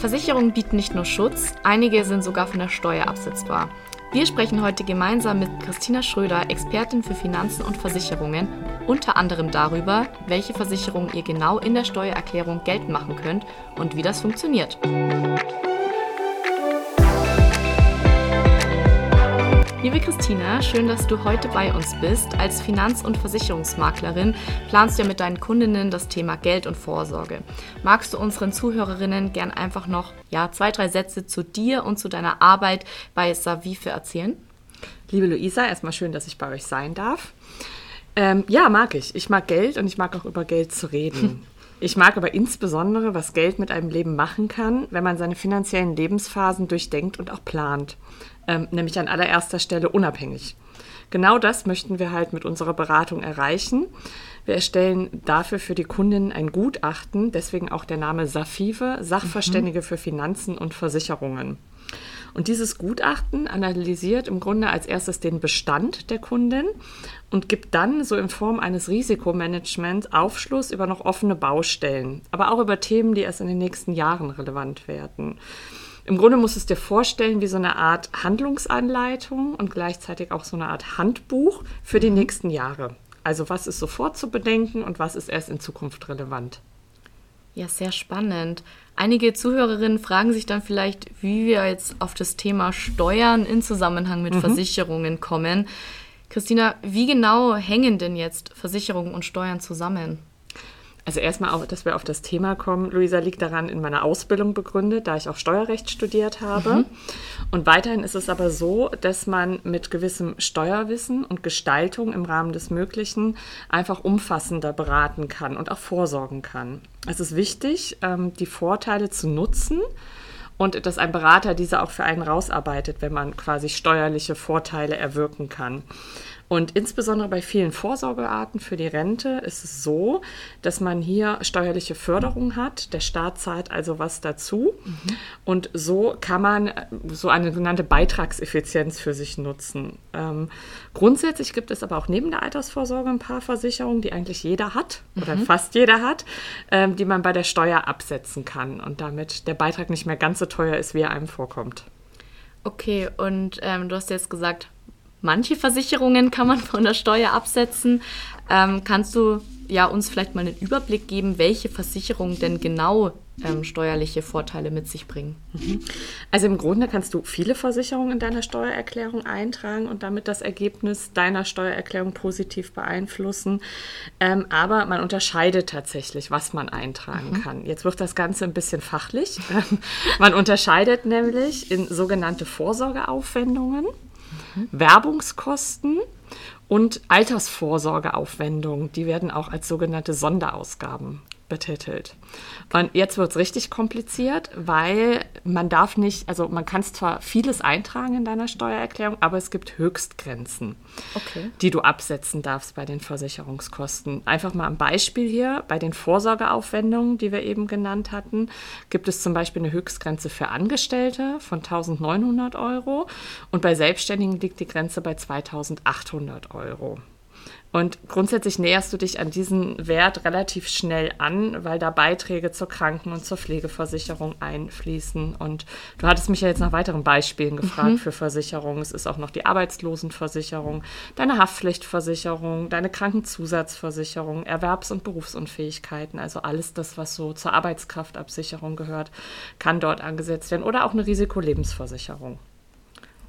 Versicherungen bieten nicht nur Schutz, einige sind sogar von der Steuer absetzbar. Wir sprechen heute gemeinsam mit Christina Schröder, Expertin für Finanzen und Versicherungen, unter anderem darüber, welche Versicherungen ihr genau in der Steuererklärung geltend machen könnt und wie das funktioniert. Liebe Christina, schön, dass du heute bei uns bist. Als Finanz- und Versicherungsmaklerin planst du ja mit deinen Kundinnen das Thema Geld und Vorsorge. Magst du unseren Zuhörerinnen gern einfach noch ja, zwei, drei Sätze zu dir und zu deiner Arbeit bei Savife erzählen? Liebe Luisa, erstmal schön, dass ich bei euch sein darf. Ähm, ja, mag ich. Ich mag Geld und ich mag auch über Geld zu reden. Ich mag aber insbesondere, was Geld mit einem Leben machen kann, wenn man seine finanziellen Lebensphasen durchdenkt und auch plant ähm, nämlich an allererster Stelle unabhängig. Genau das möchten wir halt mit unserer Beratung erreichen. Wir erstellen dafür für die Kundinnen ein Gutachten, deswegen auch der Name Safive, Sachverständige mhm. für Finanzen und Versicherungen. Und dieses Gutachten analysiert im Grunde als erstes den Bestand der Kundin und gibt dann so in Form eines Risikomanagements Aufschluss über noch offene Baustellen, aber auch über Themen, die erst in den nächsten Jahren relevant werden. Im Grunde musst du es dir vorstellen wie so eine Art Handlungsanleitung und gleichzeitig auch so eine Art Handbuch für die mhm. nächsten Jahre. Also was ist sofort zu bedenken und was ist erst in Zukunft relevant. Ja, sehr spannend. Einige Zuhörerinnen fragen sich dann vielleicht, wie wir jetzt auf das Thema Steuern in Zusammenhang mit mhm. Versicherungen kommen. Christina, wie genau hängen denn jetzt Versicherungen und Steuern zusammen? Also erstmal auch, dass wir auf das Thema kommen. Luisa liegt daran in meiner Ausbildung begründet, da ich auch Steuerrecht studiert habe. Mhm. Und weiterhin ist es aber so, dass man mit gewissem Steuerwissen und Gestaltung im Rahmen des Möglichen einfach umfassender beraten kann und auch vorsorgen kann. Es ist wichtig, ähm, die Vorteile zu nutzen und dass ein Berater diese auch für einen rausarbeitet, wenn man quasi steuerliche Vorteile erwirken kann. Und insbesondere bei vielen Vorsorgearten für die Rente ist es so, dass man hier steuerliche Förderung hat. Der Staat zahlt also was dazu. Mhm. Und so kann man äh, so eine sogenannte Beitragseffizienz für sich nutzen. Ähm, grundsätzlich gibt es aber auch neben der Altersvorsorge ein paar Versicherungen, die eigentlich jeder hat mhm. oder fast jeder hat, ähm, die man bei der Steuer absetzen kann und damit der Beitrag nicht mehr ganz so teuer ist, wie er einem vorkommt. Okay, und ähm, du hast jetzt gesagt, manche Versicherungen kann man von der Steuer absetzen. Ähm, kannst du ja uns vielleicht mal einen Überblick geben, welche Versicherungen denn genau ähm, steuerliche Vorteile mit sich bringen? Mhm. Also im Grunde kannst du viele Versicherungen in deiner Steuererklärung eintragen und damit das Ergebnis deiner Steuererklärung positiv beeinflussen. Ähm, aber man unterscheidet tatsächlich, was man eintragen mhm. kann. Jetzt wird das Ganze ein bisschen fachlich. man unterscheidet nämlich in sogenannte Vorsorgeaufwendungen mhm. Werbungskosten und Altersvorsorgeaufwendungen. Die werden auch als sogenannte Sonderausgaben betitelt. Und jetzt wird es richtig kompliziert, weil man darf nicht, also man kann zwar vieles eintragen in deiner Steuererklärung, aber es gibt Höchstgrenzen, okay. die du absetzen darfst bei den Versicherungskosten. Einfach mal ein Beispiel hier, bei den Vorsorgeaufwendungen, die wir eben genannt hatten, gibt es zum Beispiel eine Höchstgrenze für Angestellte von 1900 Euro und bei Selbstständigen liegt die Grenze bei 2800 Euro. Und grundsätzlich näherst du dich an diesen Wert relativ schnell an, weil da Beiträge zur Kranken- und zur Pflegeversicherung einfließen. Und du hattest mich ja jetzt nach weiteren Beispielen gefragt mhm. für Versicherungen. Es ist auch noch die Arbeitslosenversicherung, deine Haftpflichtversicherung, deine Krankenzusatzversicherung, Erwerbs- und Berufsunfähigkeiten. Also alles das, was so zur Arbeitskraftabsicherung gehört, kann dort angesetzt werden. Oder auch eine Risikolebensversicherung.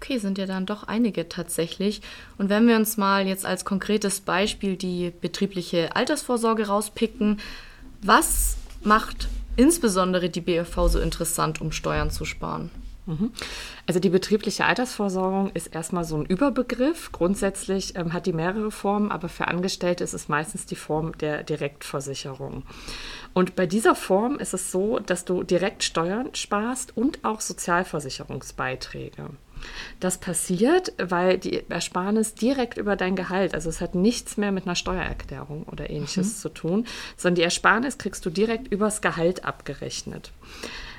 Okay, sind ja dann doch einige tatsächlich. Und wenn wir uns mal jetzt als konkretes Beispiel die betriebliche Altersvorsorge rauspicken, was macht insbesondere die BFV so interessant, um Steuern zu sparen? Mhm. Also die betriebliche Altersvorsorgung ist erstmal so ein Überbegriff. Grundsätzlich ähm, hat die mehrere Formen, aber für Angestellte ist es meistens die Form der Direktversicherung. Und bei dieser Form ist es so, dass du direkt Steuern sparst und auch Sozialversicherungsbeiträge. Das passiert, weil die Ersparnis direkt über dein Gehalt, also es hat nichts mehr mit einer Steuererklärung oder ähnliches mhm. zu tun, sondern die Ersparnis kriegst du direkt übers Gehalt abgerechnet.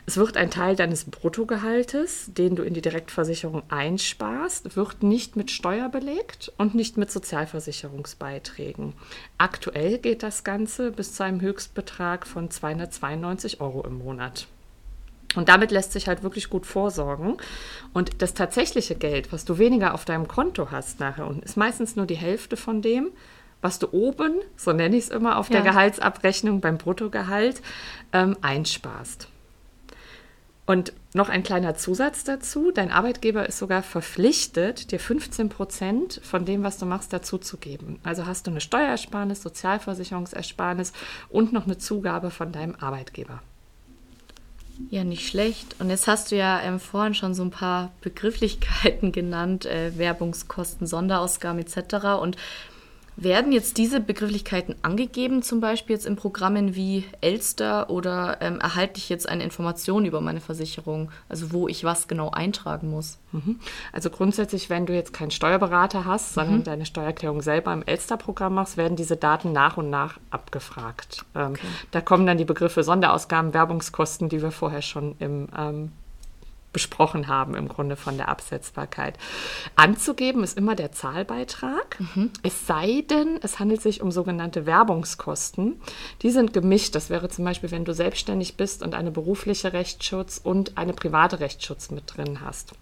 Es wird ein Teil deines Bruttogehaltes, den du in die Direktversicherung einsparst, wird nicht mit Steuer belegt und nicht mit Sozialversicherungsbeiträgen. Aktuell geht das Ganze bis zu einem Höchstbetrag von 292 Euro im Monat. Und damit lässt sich halt wirklich gut vorsorgen. Und das tatsächliche Geld, was du weniger auf deinem Konto hast nachher unten, ist meistens nur die Hälfte von dem, was du oben, so nenne ich es immer, auf ja. der Gehaltsabrechnung beim Bruttogehalt ähm, einsparst. Und noch ein kleiner Zusatz dazu. Dein Arbeitgeber ist sogar verpflichtet, dir 15 Prozent von dem, was du machst, dazuzugeben. Also hast du eine Steuerersparnis, Sozialversicherungsersparnis und noch eine Zugabe von deinem Arbeitgeber. Ja, nicht schlecht. Und jetzt hast du ja ähm, vorhin schon so ein paar Begrifflichkeiten genannt, äh, Werbungskosten, Sonderausgaben etc. Und werden jetzt diese Begrifflichkeiten angegeben, zum Beispiel jetzt in Programmen wie Elster oder ähm, erhalte ich jetzt eine Information über meine Versicherung, also wo ich was genau eintragen muss? Mhm. Also grundsätzlich, wenn du jetzt keinen Steuerberater hast, sondern mhm. deine Steuererklärung selber im Elster-Programm machst, werden diese Daten nach und nach abgefragt. Ähm, okay. Da kommen dann die Begriffe Sonderausgaben, Werbungskosten, die wir vorher schon im ähm, besprochen haben, im Grunde von der Absetzbarkeit. Anzugeben ist immer der Zahlbeitrag, mhm. es sei denn, es handelt sich um sogenannte Werbungskosten. Die sind gemischt. Das wäre zum Beispiel, wenn du selbstständig bist und eine berufliche Rechtsschutz und eine private Rechtsschutz mit drin hast.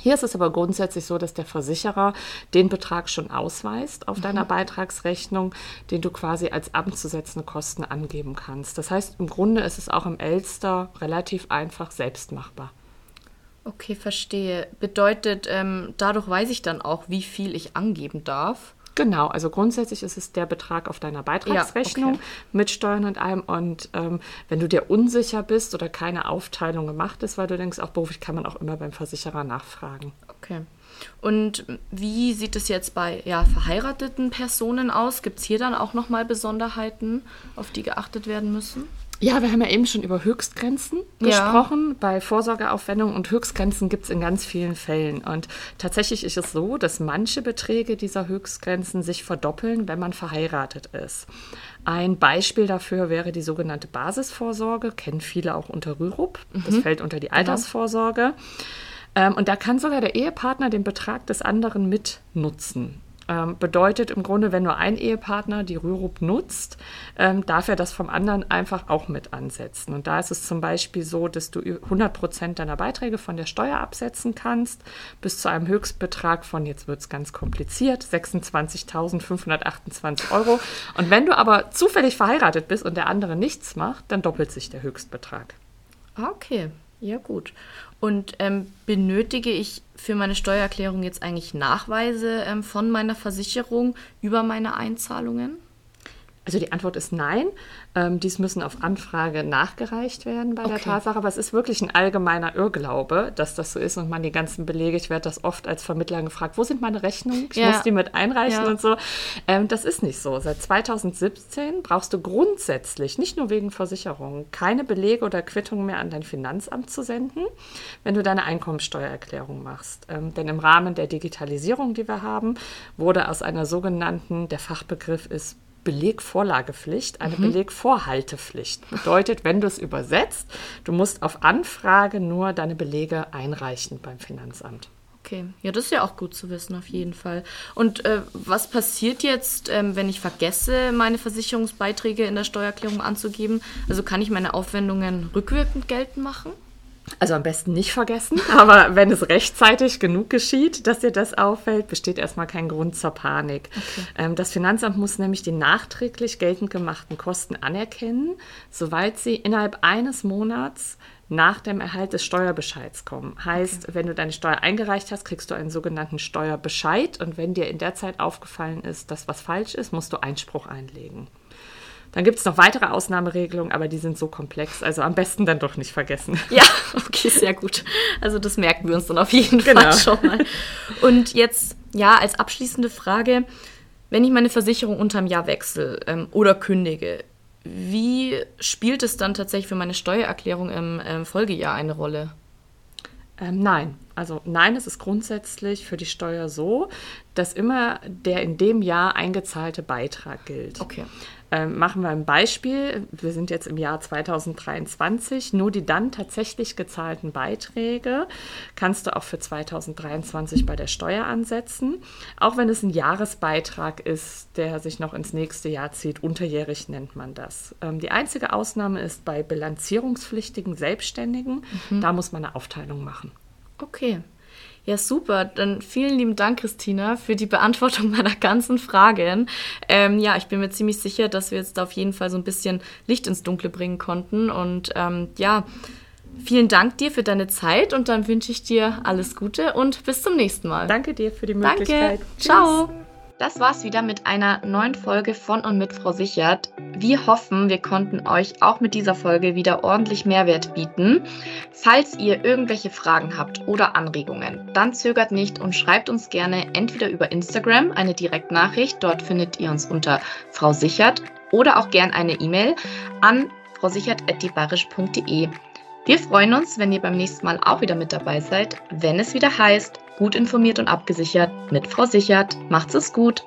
Hier ist es aber grundsätzlich so, dass der Versicherer den Betrag schon ausweist auf mhm. deiner Beitragsrechnung, den du quasi als abzusetzende Kosten angeben kannst. Das heißt, im Grunde ist es auch im Elster relativ einfach selbst machbar. Okay, verstehe. Bedeutet, ähm, dadurch weiß ich dann auch, wie viel ich angeben darf. Genau, also grundsätzlich ist es der Betrag auf deiner Beitragsrechnung ja, okay. mit Steuern und allem. Und ähm, wenn du dir unsicher bist oder keine Aufteilung gemacht ist, weil du denkst, auch beruflich kann man auch immer beim Versicherer nachfragen. Okay. Und wie sieht es jetzt bei ja, verheirateten Personen aus? Gibt es hier dann auch nochmal Besonderheiten, auf die geachtet werden müssen? Ja, wir haben ja eben schon über Höchstgrenzen ja. gesprochen bei Vorsorgeaufwendungen und Höchstgrenzen gibt es in ganz vielen Fällen. Und tatsächlich ist es so, dass manche Beträge dieser Höchstgrenzen sich verdoppeln, wenn man verheiratet ist. Ein Beispiel dafür wäre die sogenannte Basisvorsorge, kennen viele auch unter Rürup. Das mhm. fällt unter die genau. Altersvorsorge. Genau. und da kann sogar der Ehepartner den Betrag des anderen mitnutzen. Ähm, bedeutet im Grunde, wenn nur ein Ehepartner die Rürup nutzt, ähm, darf er das vom anderen einfach auch mit ansetzen. Und da ist es zum Beispiel so, dass du 100 Prozent deiner Beiträge von der Steuer absetzen kannst, bis zu einem Höchstbetrag von, jetzt wird es ganz kompliziert, 26.528 Euro. Und wenn du aber zufällig verheiratet bist und der andere nichts macht, dann doppelt sich der Höchstbetrag. Okay, ja gut. Und ähm, benötige ich für meine Steuererklärung jetzt eigentlich Nachweise ähm, von meiner Versicherung über meine Einzahlungen? Also die Antwort ist nein. Ähm, dies müssen auf Anfrage nachgereicht werden bei okay. der Tatsache. Aber es ist wirklich ein allgemeiner Irrglaube, dass das so ist und man die ganzen Belege, ich werde das oft als Vermittler gefragt, wo sind meine Rechnungen? Ich ja. muss die mit einreichen ja. und so. Ähm, das ist nicht so. Seit 2017 brauchst du grundsätzlich, nicht nur wegen Versicherungen, keine Belege oder Quittungen mehr an dein Finanzamt zu senden, wenn du deine Einkommensteuererklärung machst. Ähm, denn im Rahmen der Digitalisierung, die wir haben, wurde aus einer sogenannten, der Fachbegriff ist Belegvorlagepflicht, eine mhm. Belegvorhaltepflicht. Bedeutet, wenn du es übersetzt, du musst auf Anfrage nur deine Belege einreichen beim Finanzamt. Okay, ja, das ist ja auch gut zu wissen, auf jeden Fall. Und äh, was passiert jetzt, ähm, wenn ich vergesse, meine Versicherungsbeiträge in der Steuererklärung anzugeben? Also kann ich meine Aufwendungen rückwirkend geltend machen? Also am besten nicht vergessen, aber wenn es rechtzeitig genug geschieht, dass dir das auffällt, besteht erstmal kein Grund zur Panik. Okay. Ähm, das Finanzamt muss nämlich die nachträglich geltend gemachten Kosten anerkennen, soweit sie innerhalb eines Monats nach dem Erhalt des Steuerbescheids kommen. Heißt, okay. wenn du deine Steuer eingereicht hast, kriegst du einen sogenannten Steuerbescheid und wenn dir in der Zeit aufgefallen ist, dass was falsch ist, musst du Einspruch einlegen. Dann gibt es noch weitere Ausnahmeregelungen, aber die sind so komplex. Also am besten dann doch nicht vergessen. Ja, okay, sehr gut. Also das merken wir uns dann auf jeden genau. Fall schon mal. Und jetzt, ja, als abschließende Frage, wenn ich meine Versicherung unterm Jahr wechsle ähm, oder kündige, wie spielt es dann tatsächlich für meine Steuererklärung im ähm, Folgejahr eine Rolle? Ähm, nein, also nein, es ist grundsätzlich für die Steuer so, dass immer der in dem Jahr eingezahlte Beitrag gilt. Okay. Ähm, machen wir ein Beispiel. Wir sind jetzt im Jahr 2023. Nur die dann tatsächlich gezahlten Beiträge kannst du auch für 2023 bei der Steuer ansetzen. Auch wenn es ein Jahresbeitrag ist, der sich noch ins nächste Jahr zieht. Unterjährig nennt man das. Ähm, die einzige Ausnahme ist bei bilanzierungspflichtigen Selbstständigen. Mhm. Da muss man eine Aufteilung machen. Okay. Ja, super. Dann vielen lieben Dank, Christina, für die Beantwortung meiner ganzen Fragen. Ähm, ja, ich bin mir ziemlich sicher, dass wir jetzt auf jeden Fall so ein bisschen Licht ins Dunkle bringen konnten. Und ähm, ja, vielen Dank dir für deine Zeit und dann wünsche ich dir alles Gute und bis zum nächsten Mal. Danke dir für die Möglichkeit. Danke. Ciao. Das war's wieder mit einer neuen Folge von und mit Frau Sichert. Wir hoffen, wir konnten euch auch mit dieser Folge wieder ordentlich Mehrwert bieten. Falls ihr irgendwelche Fragen habt oder Anregungen, dann zögert nicht und schreibt uns gerne entweder über Instagram eine Direktnachricht, dort findet ihr uns unter Frau Sichert, oder auch gern eine E-Mail an frausichert.dibarisch.de. Wir freuen uns, wenn ihr beim nächsten Mal auch wieder mit dabei seid, wenn es wieder heißt, gut informiert und abgesichert mit Frau Sichert. Macht's es gut!